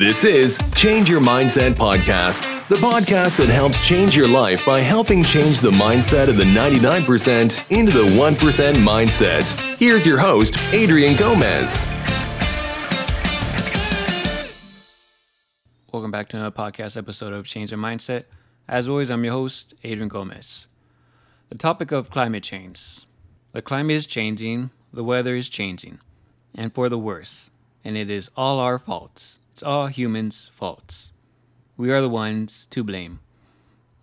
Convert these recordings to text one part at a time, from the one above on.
This is Change Your Mindset Podcast, the podcast that helps change your life by helping change the mindset of the 99% into the 1% mindset. Here's your host, Adrian Gomez. Welcome back to another podcast episode of Change Your Mindset. As always, I'm your host, Adrian Gomez. The topic of climate change. The climate is changing, the weather is changing, and for the worse. And it is all our faults. It's all humans' faults. We are the ones to blame.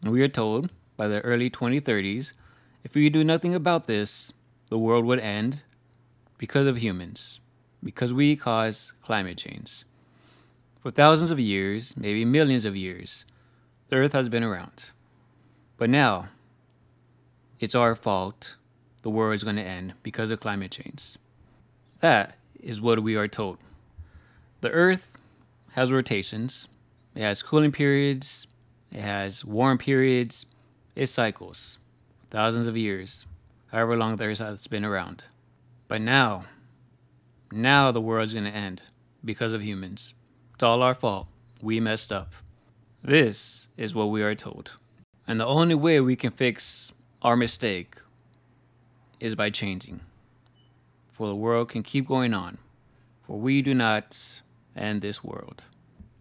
And we are told by the early 2030s if we do nothing about this, the world would end because of humans, because we cause climate change. For thousands of years, maybe millions of years, the earth has been around. But now, it's our fault the world is going to end because of climate change. That is what we are told. The earth has rotations, it has cooling periods, it has warm periods, it cycles thousands of years, however long the earth has been around. But now, now the world's going to end because of humans. It's all our fault. We messed up. This is what we are told. And the only way we can fix our mistake is by changing. For the world can keep going on, for we do not end this world.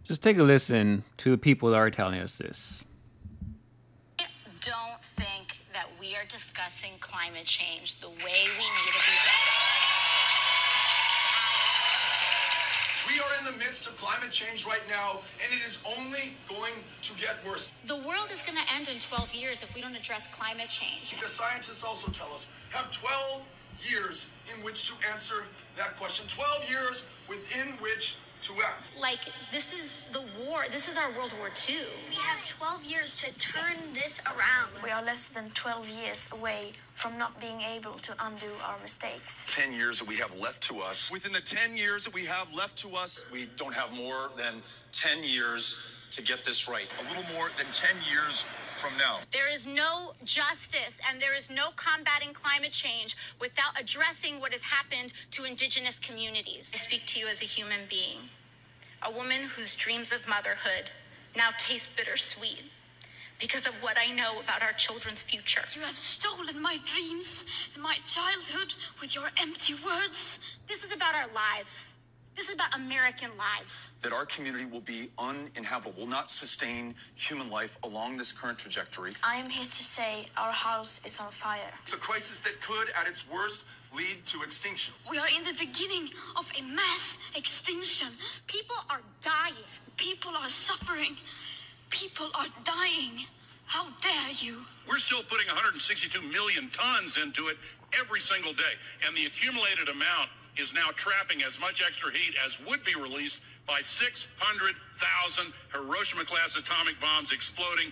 Just take a listen to the people that are telling us this. don't think that we are discussing climate change the way we need to be discussing. We are in the midst of climate change right now, and it is only going to get worse. The world is going to end in 12 years if we don't address climate change. The scientists also tell us have 12 years in which to answer that question. 12 years within which to act. Like, this is the war. This is our World War II. We have 12 years to turn this around. We are less than 12 years away from not being able to undo our mistakes. 10 years that we have left to us. Within the 10 years that we have left to us, we don't have more than 10 years to get this right. A little more than 10 years from now. There is no justice and there is no combating climate change without addressing what has happened to indigenous communities. I speak to you as a human being, a woman whose dreams of motherhood now taste bittersweet because of what I know about our children's future. You have stolen my dreams and my childhood with your empty words. This is about our lives. This is about American lives. That our community will be uninhabitable, will not sustain human life along this current trajectory. I am here to say our house is on fire. It's a crisis that could, at its worst, lead to extinction. We are in the beginning of a mass extinction. People are dying. People are suffering. People are dying. How dare you? We're still putting 162 million tons into it every single day. And the accumulated amount is now trapping as much extra heat as would be released by 600,000 Hiroshima class atomic bombs exploding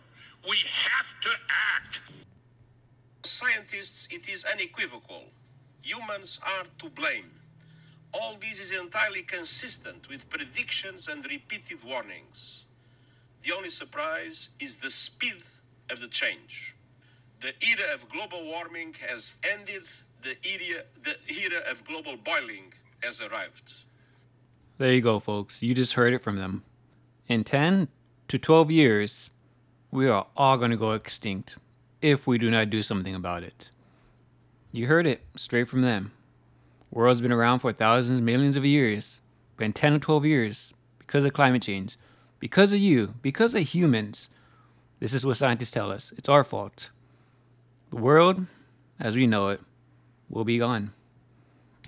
We have to act. Scientists, it is unequivocal. Humans are to blame. All this is entirely consistent with predictions and repeated warnings. The only surprise is the speed of the change. The era of global warming has ended, the era, the era of global boiling has arrived. There you go, folks. You just heard it from them. In 10 to 12 years, we are all going to go extinct if we do not do something about it. You heard it straight from them. World's been around for thousands, millions of years, in 10 or 12 years, because of climate change, because of you, because of humans, this is what scientists tell us. It's our fault. The world, as we know it, will be gone.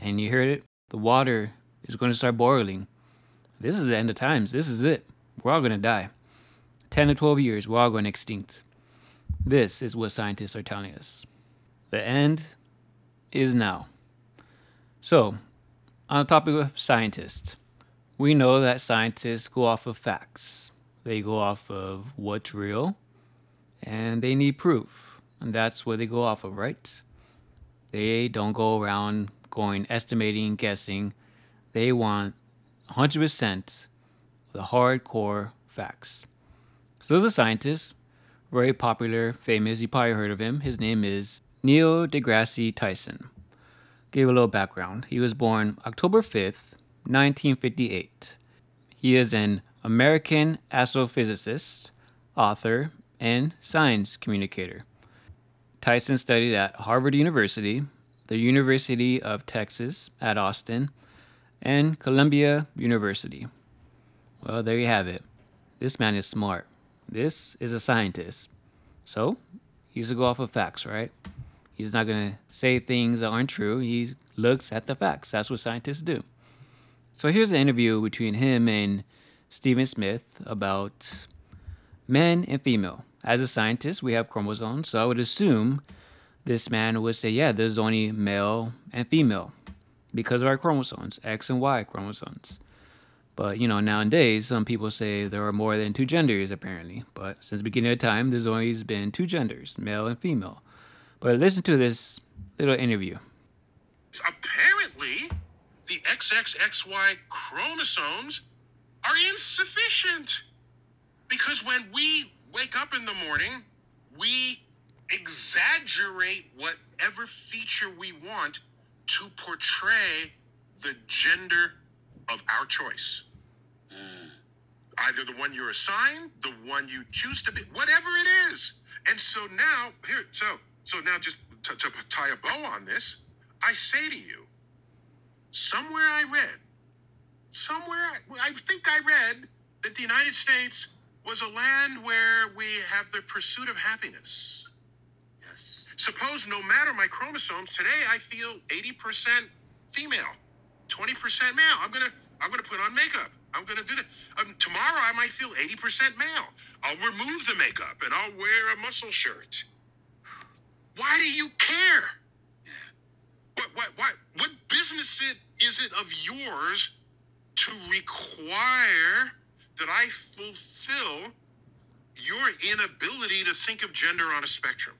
And you heard it, the water is going to start boiling. This is the end of times. This is it. We're all going to die. 10 to 12 years, we're all going extinct. This is what scientists are telling us. The end is now. So, on the topic of scientists, we know that scientists go off of facts. They go off of what's real and they need proof. And that's what they go off of, right? They don't go around going estimating, guessing. They want 100% the hardcore facts. So there's a scientist, very popular, famous, you probably heard of him. His name is Neil deGrasse Tyson. Give a little background. He was born October 5th, 1958. He is an American astrophysicist, author, and science communicator. Tyson studied at Harvard University, the University of Texas at Austin, and Columbia University. Well, there you have it. This man is smart. This is a scientist. So, he's to go off of facts, right? He's not going to say things that aren't true. He looks at the facts. That's what scientists do. So, here's an interview between him and Stephen Smith about men and female. As a scientist, we have chromosomes, so I would assume this man would say, yeah, there's only male and female because of our chromosomes, X and Y chromosomes. But you know, nowadays some people say there are more than two genders apparently. But since the beginning of time, there's always been two genders, male and female. But listen to this little interview. Apparently, the XXXY chromosomes are insufficient. Because when we wake up in the morning, we exaggerate whatever feature we want to portray the gender of our choice. Mm. Either the one you're assigned, the one you choose to be, whatever it is. And so now, here, so so now just to, to tie a bow on this, I say to you, somewhere I read, somewhere I, I think I read that the United States was a land where we have the pursuit of happiness. Yes. Suppose no matter my chromosomes, today I feel 80% female, 20% male. I'm gonna I'm gonna put on makeup. I'm gonna do that. Um, tomorrow I might feel 80% male. I'll remove the makeup and I'll wear a muscle shirt. Why do you care? What what what what business it is it of yours to require that I fulfill your inability to think of gender on a spectrum?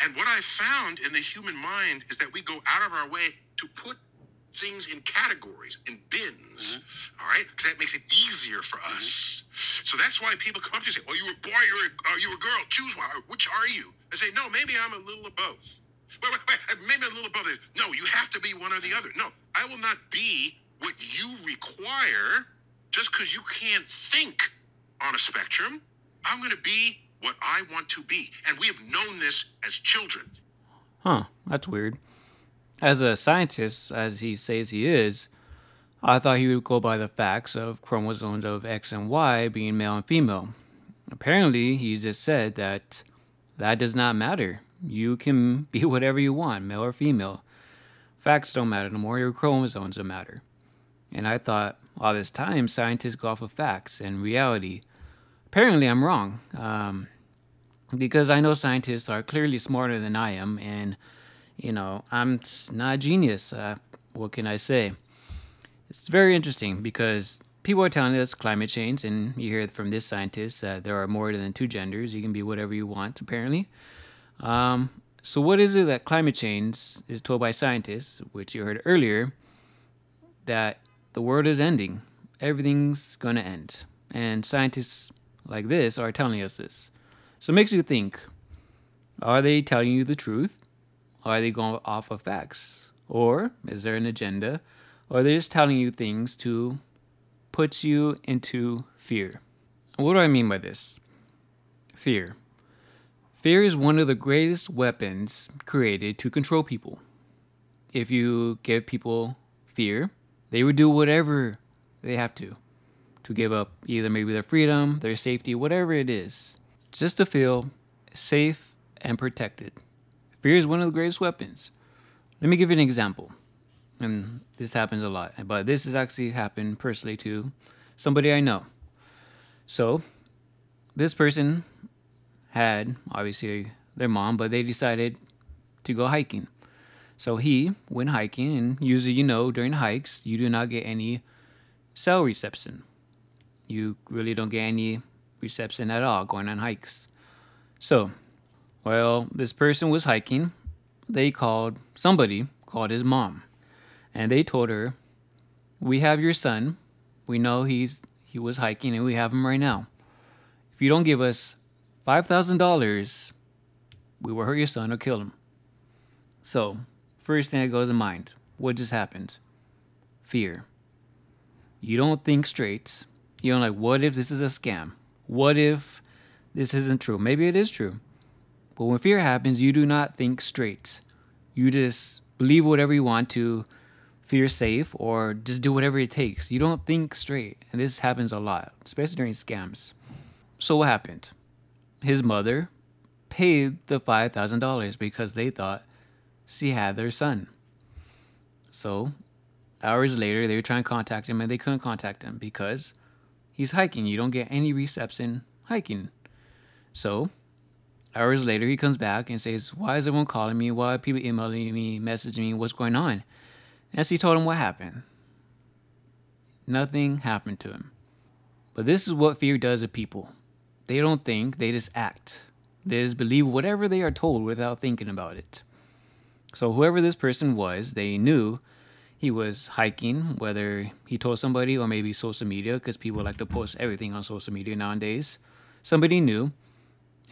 And what I found in the human mind is that we go out of our way to put things in categories, in bins, mm-hmm. all right? Because that makes it easier for mm-hmm. us. So that's why people come up to you and say, "Oh, you a boy, you're a, uh, are you a girl? Choose one. Which are you?" I say, "No, maybe I'm a little of both. Wait, wait, wait, maybe a little of both. No, you have to be one or the mm-hmm. other. No, I will not be what you require just because you can't think on a spectrum. I'm going to be what I want to be, and we have known this as children. Huh, that's weird. As a scientist, as he says he is, I thought he would go by the facts of chromosomes of X and Y being male and female. Apparently, he just said that that does not matter. You can be whatever you want, male or female. Facts don't matter no more, your chromosomes don't matter. And I thought all this time scientists go off of facts and reality. Apparently, I'm wrong. Um, because I know scientists are clearly smarter than I am, and you know, I'm not a genius. Uh, what can I say? It's very interesting because people are telling us climate change, and you hear from this scientist that there are more than two genders. You can be whatever you want, apparently. Um, so, what is it that climate change is told by scientists, which you heard earlier, that the world is ending? Everything's going to end. And scientists like this are telling us this. So, it makes you think are they telling you the truth? Are they going off of facts? Or is there an agenda? Or are they just telling you things to put you into fear? What do I mean by this? Fear. Fear is one of the greatest weapons created to control people. If you give people fear, they would do whatever they have to to give up either maybe their freedom, their safety, whatever it is, just to feel safe and protected. Fear is one of the greatest weapons. Let me give you an example. And this happens a lot, but this has actually happened personally to somebody I know. So, this person had obviously their mom, but they decided to go hiking. So he went hiking, and usually, you know, during hikes, you do not get any cell reception. You really don't get any reception at all going on hikes. So, well, this person was hiking. They called, somebody called his mom, and they told her, We have your son. We know he's he was hiking and we have him right now. If you don't give us $5,000, we will hurt your son or kill him. So, first thing that goes in mind what just happened? Fear. You don't think straight. You don't like, what if this is a scam? What if this isn't true? Maybe it is true. But when fear happens, you do not think straight. You just believe whatever you want to feel safe or just do whatever it takes. You don't think straight. And this happens a lot, especially during scams. So what happened? His mother paid the $5,000 because they thought she had their son. So hours later, they were trying to contact him and they couldn't contact him because he's hiking. You don't get any reception hiking. So hours later, he comes back and says, Why is everyone calling me? Why are people emailing me, messaging me? What's going on? And she told him what happened. Nothing happened to him. But this is what fear does to people. They don't think, they just act. They just believe whatever they are told without thinking about it. So, whoever this person was, they knew he was hiking, whether he told somebody or maybe social media, because people like to post everything on social media nowadays. Somebody knew,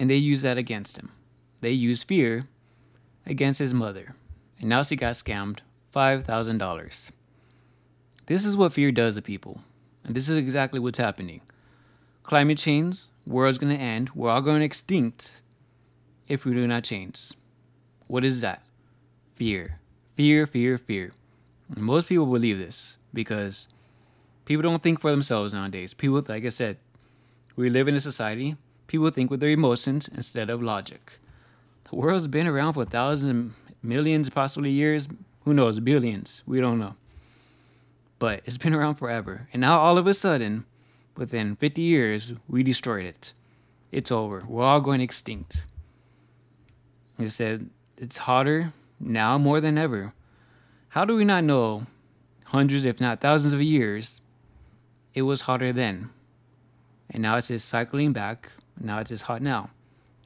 and they used that against him. They used fear against his mother. And now she got scammed $5,000. This is what fear does to people. And this is exactly what's happening. Climate change, world's to end, we're all going extinct if we do not change. What is that? Fear. Fear, fear, fear. And most people believe this because people don't think for themselves nowadays. People, like I said, we live in a society, people think with their emotions instead of logic. The world's been around for thousands, millions, possibly years, who knows, billions. We don't know. But it's been around forever. And now all of a sudden, within 50 years, we destroyed it. It's over. We're all going extinct. He said, it's hotter now more than ever. How do we not know, hundreds, if not thousands of years, it was hotter then? And now it's just cycling back. Now it's hot now.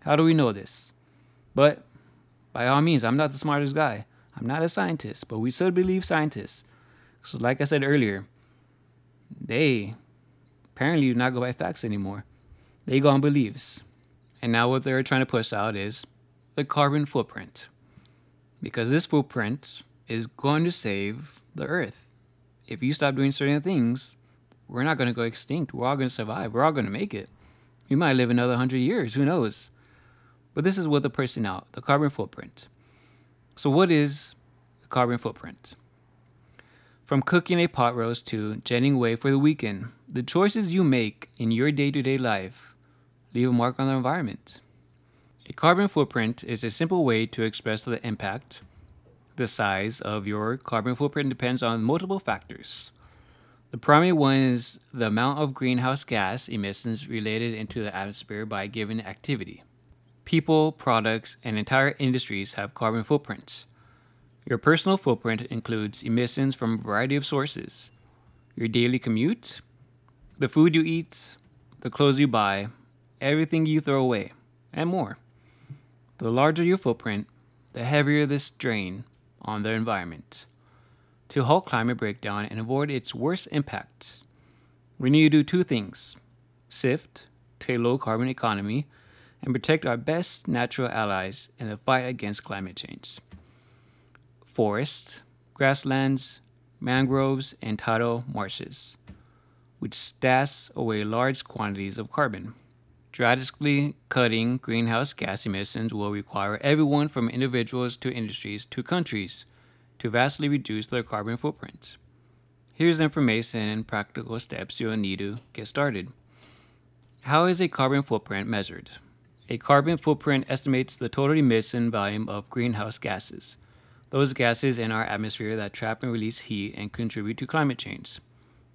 How do we know this? But by all means, I'm not the smartest guy. I'm not a scientist, but we still believe scientists. So, like I said earlier, they apparently do not go by facts anymore. They go on beliefs. And now what they're trying to push out is the carbon footprint. Because this footprint is going to save the earth. If you stop doing certain things, we're not going to go extinct. We're all going to survive. We're all going to make it. We might live another hundred years. Who knows? But this is what the person out the carbon footprint. So, what is the carbon footprint? From cooking a pot roast to jetting away for the weekend, the choices you make in your day to day life leave a mark on the environment. A carbon footprint is a simple way to express the impact. The size of your carbon footprint depends on multiple factors. The primary one is the amount of greenhouse gas emissions related into the atmosphere by a given activity. People, products, and entire industries have carbon footprints. Your personal footprint includes emissions from a variety of sources your daily commute, the food you eat, the clothes you buy, everything you throw away, and more. The larger your footprint, the heavier the strain on the environment. To halt climate breakdown and avoid its worst impacts, we need to do two things shift to a low carbon economy and protect our best natural allies in the fight against climate change. Forests, grasslands, mangroves, and tidal marshes, which stash away large quantities of carbon. Drastically cutting greenhouse gas emissions will require everyone from individuals to industries to countries to vastly reduce their carbon footprints. Here's information and practical steps you'll need to get started. How is a carbon footprint measured? A carbon footprint estimates the total emission volume of greenhouse gases, those gases in our atmosphere that trap and release heat and contribute to climate change.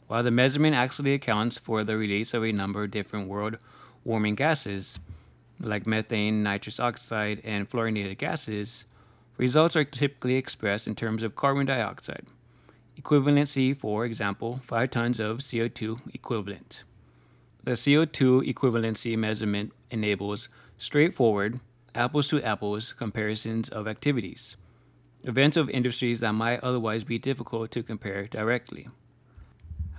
While the measurement actually accounts for the release of a number of different world warming gases, like methane, nitrous oxide, and fluorinated gases, results are typically expressed in terms of carbon dioxide. equivalency, for example, 5 tons of CO2 equivalent. The CO2 equivalency measurement enables straightforward, apples to apples comparisons of activities, events of industries that might otherwise be difficult to compare directly.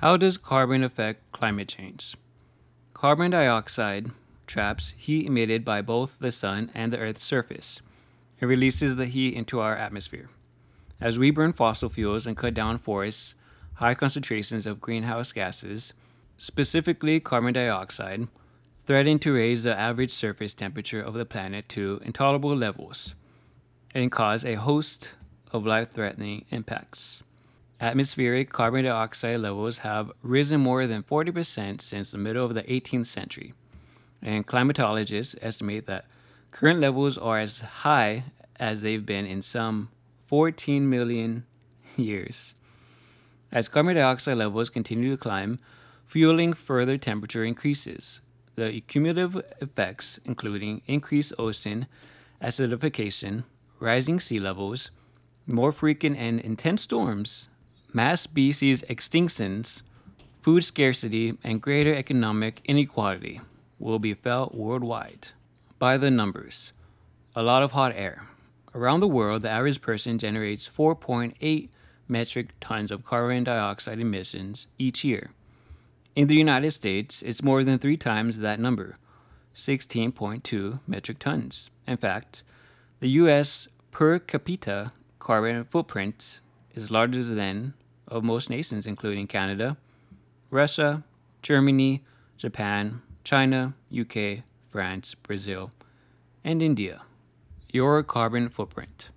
How does carbon affect climate change? Carbon dioxide traps heat emitted by both the sun and the Earth's surface. It releases the heat into our atmosphere. As we burn fossil fuels and cut down forests, high concentrations of greenhouse gases, specifically carbon dioxide, threaten to raise the average surface temperature of the planet to intolerable levels and cause a host of life threatening impacts. Atmospheric carbon dioxide levels have risen more than 40% since the middle of the 18th century, and climatologists estimate that current levels are as high as they've been in some 14 million years. As carbon dioxide levels continue to climb, fueling further temperature increases. The cumulative effects, including increased ocean acidification, rising sea levels, more frequent and intense storms, mass species extinctions, food scarcity, and greater economic inequality, will be felt worldwide. By the numbers, a lot of hot air. Around the world, the average person generates 4.8 metric tons of carbon dioxide emissions each year. In the United States, it's more than three times that number 16.2 metric tons. In fact, the US per capita carbon footprint is larger than of most nations, including Canada, Russia, Germany, Japan, China, UK, France, Brazil, and India your carbon footprint.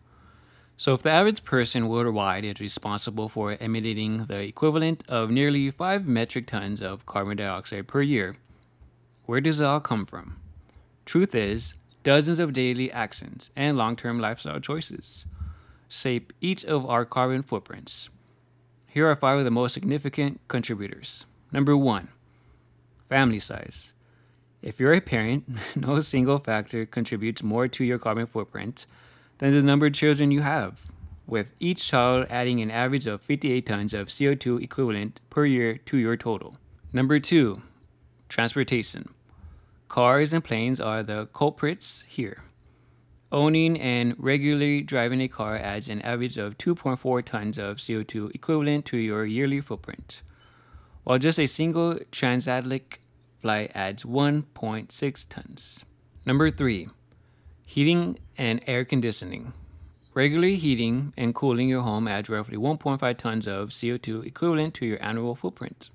So, if the average person worldwide is responsible for emitting the equivalent of nearly 5 metric tons of carbon dioxide per year, where does it all come from? Truth is, dozens of daily actions and long term lifestyle choices shape each of our carbon footprints. Here are five of the most significant contributors. Number one, family size. If you're a parent, no single factor contributes more to your carbon footprint than the number of children you have, with each child adding an average of 58 tons of CO2 equivalent per year to your total. Number two, transportation. Cars and planes are the culprits here. Owning and regularly driving a car adds an average of 2.4 tons of CO2 equivalent to your yearly footprint, while just a single transatlantic adds 1.6 tons. Number three, heating and air conditioning. Regularly heating and cooling your home adds roughly 1.5 tons of CO2 equivalent to your annual footprint.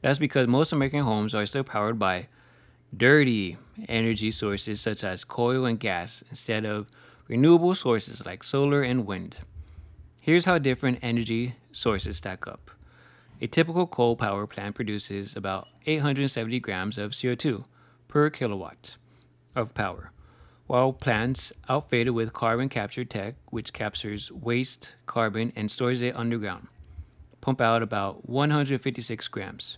That's because most American homes are still powered by dirty energy sources such as coal and gas instead of renewable sources like solar and wind. Here's how different energy sources stack up. A typical coal power plant produces about 870 grams of CO2 per kilowatt of power, while plants outfitted with carbon capture tech, which captures waste carbon and stores it underground, pump out about 156 grams.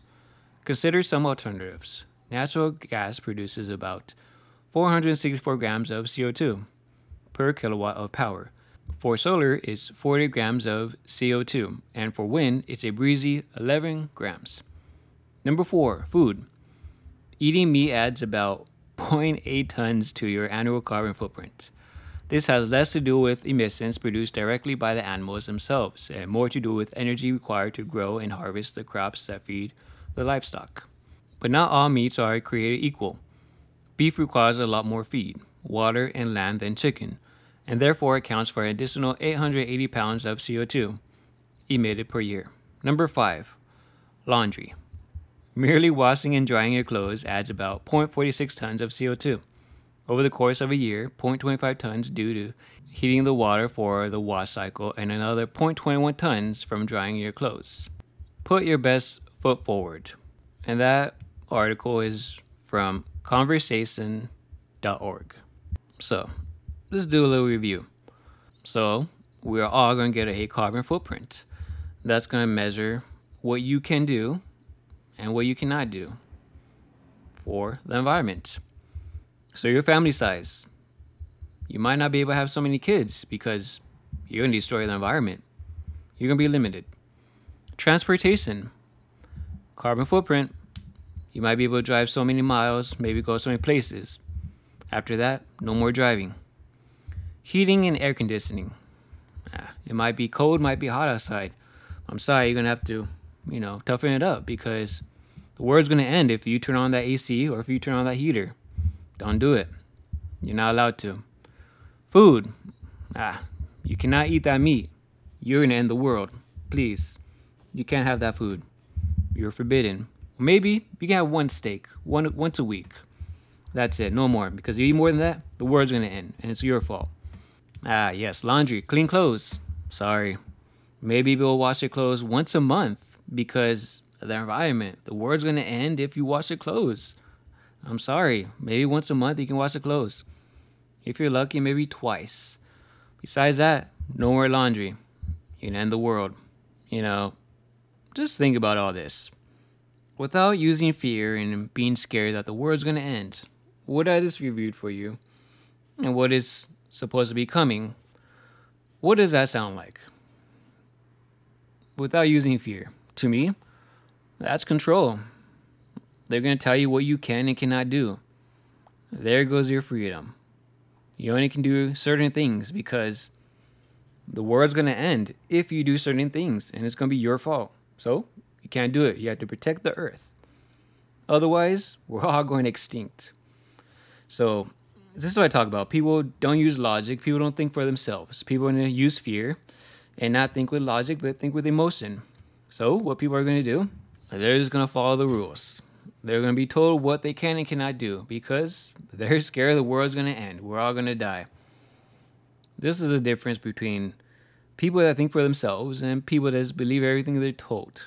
Consider some alternatives. Natural gas produces about 464 grams of CO2 per kilowatt of power, for solar, it's 40 grams of CO2, and for wind, it's a breezy 11 grams. Number four, food. Eating meat adds about 0.8 tons to your annual carbon footprint. This has less to do with emissions produced directly by the animals themselves and more to do with energy required to grow and harvest the crops that feed the livestock. But not all meats are created equal. Beef requires a lot more feed, water, and land than chicken and therefore accounts for an additional 880 pounds of CO2 emitted per year. Number five, laundry. Merely washing and drying your clothes adds about 0.46 tons of CO2. Over the course of a year, 0.25 tons due to heating the water for the wash cycle, and another 0.21 tons from drying your clothes. Put your best foot forward. And that article is from conservation.org. So, let's do a little review. So, we're all going to get a carbon footprint. That's going to measure what you can do and what you cannot do for the environment. So, your family size. You might not be able to have so many kids because you're going to destroy the environment. You're going to be limited. transportation, carbon footprint. You might be able to drive so many miles, maybe go so many places. After that, no more driving. Heating and air conditioning. Ah, it might be cold, might be hot outside. I'm sorry, you're gonna have to, you know, toughen it up because the world's gonna end if you turn on that AC or if you turn on that heater. Don't do it. You're not allowed to. Food. Ah, you cannot eat that meat. You're gonna end the world. Please. You can't have that food. You're forbidden. Maybe you can have one steak, one once a week. That's it, no more. Because if you eat more than that, the world's gonna end, and it's your fault. Ah, yes, laundry, clean clothes. Sorry. Maybe we'll wash your clothes once a month because of the environment. The world's gonna end if you wash your clothes. I'm sorry. Maybe once a month you can wash your clothes. If you're lucky, maybe twice. Besides that, no more laundry. You can end the world. You know, just think about all this. Without using fear and being scared that the world's gonna end, what I just reviewed for you, and what is supposed to be coming, what does that sound like? Without using fear. To me, that's control. They're going to tell you what you can and cannot do. There goes your freedom. You only can do certain things because the world's going to end if you do certain things, and it's going to be your fault. So you can't do it. You have to protect the earth. Otherwise, we're all going extinct. So this is what I talk about. People don't use logic. People don't think for themselves. People are going to use fear and not think with logic, but think with emotion. So what people are going to do, they're just going to follow the rules. They're going to be told what they can and cannot do because they're scared the world's going to end. We're all going to die. This is a difference between people that think for themselves and people that believe everything they're told.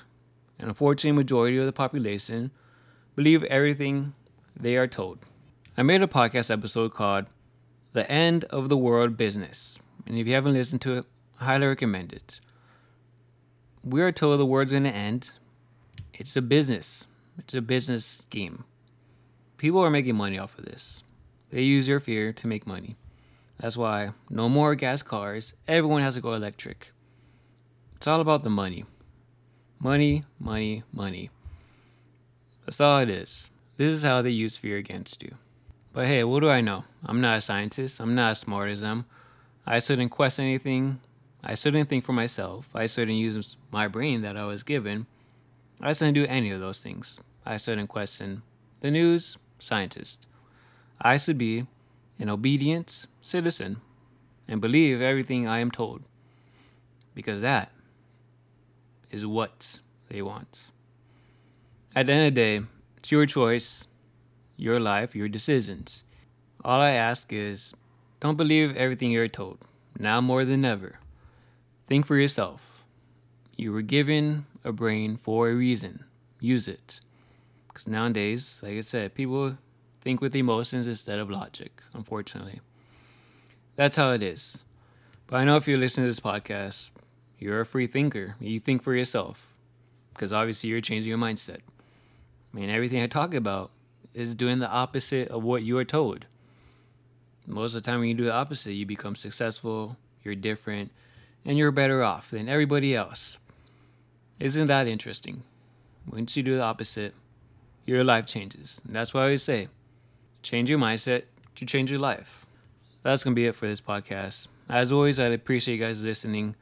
And unfortunately, majority of the population believe everything they are told. I made a podcast episode called The End of the World Business. And if you haven't listened to it, I highly recommend it. We are told the world's going to end. It's a business, it's a business scheme. People are making money off of this. They use your fear to make money. That's why no more gas cars. Everyone has to go electric. It's all about the money. Money, money, money. That's all it is. This is how they use fear against you. But hey, what do I know? I'm not a scientist. I'm not as smart as them. I shouldn't question anything. I shouldn't think for myself. I shouldn't use my brain that I was given. I shouldn't do any of those things. I shouldn't question the news, scientist. I should be an obedient citizen and believe everything I am told. Because that is what they want. At the end of the day, it's your choice your life, your decisions. All I ask is don't believe everything you're told, now more than ever. Think for yourself. You were given a brain for a reason. Use it. Because nowadays, like I said, people think with emotions instead of logic, unfortunately. That's how it is. But I know if you listen to this podcast, you're a free thinker. You think for yourself. Because obviously you're changing your mindset. I mean, everything I talk about is doing the opposite of what you are told. Most of the time, when you do the opposite, you become successful, you're different, and you're better off than everybody else. Isn't that interesting? Once you do the opposite, your life changes. And that's why I always say change your mindset to change your life. That's going to be it for this podcast. As always, I appreciate you guys listening.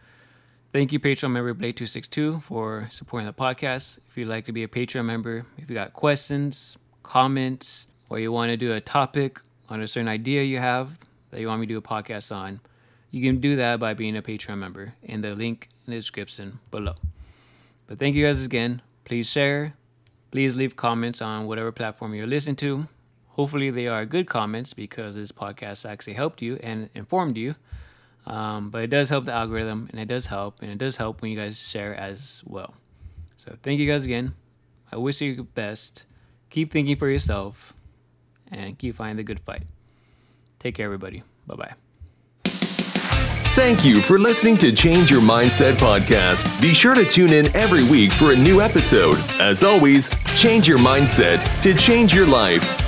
Thank you, Patreon member Blade262, for supporting the podcast. If you'd like to be a Patreon member, if you got questions, comments, or you want to do a topic on a certain idea you have that you want me to do a podcast on, you can do that by being a Patreon member in the link in the description below. But thank you guys again. Please share. Please leave comments on whatever platform you're listening to. Hopefully, they are good comments because this podcast actually helped you and informed you. Um, but it does help the algorithm and it does help, and it does help when you guys share as well. So, thank you guys again. I wish you the best keep thinking for yourself, and keep finding the good fight. Take care, everybody. Bye bye. Thank you for listening to Change Your Mindset podcast. Be sure to tune in every week for a new episode. As always, change your mindset to change your life.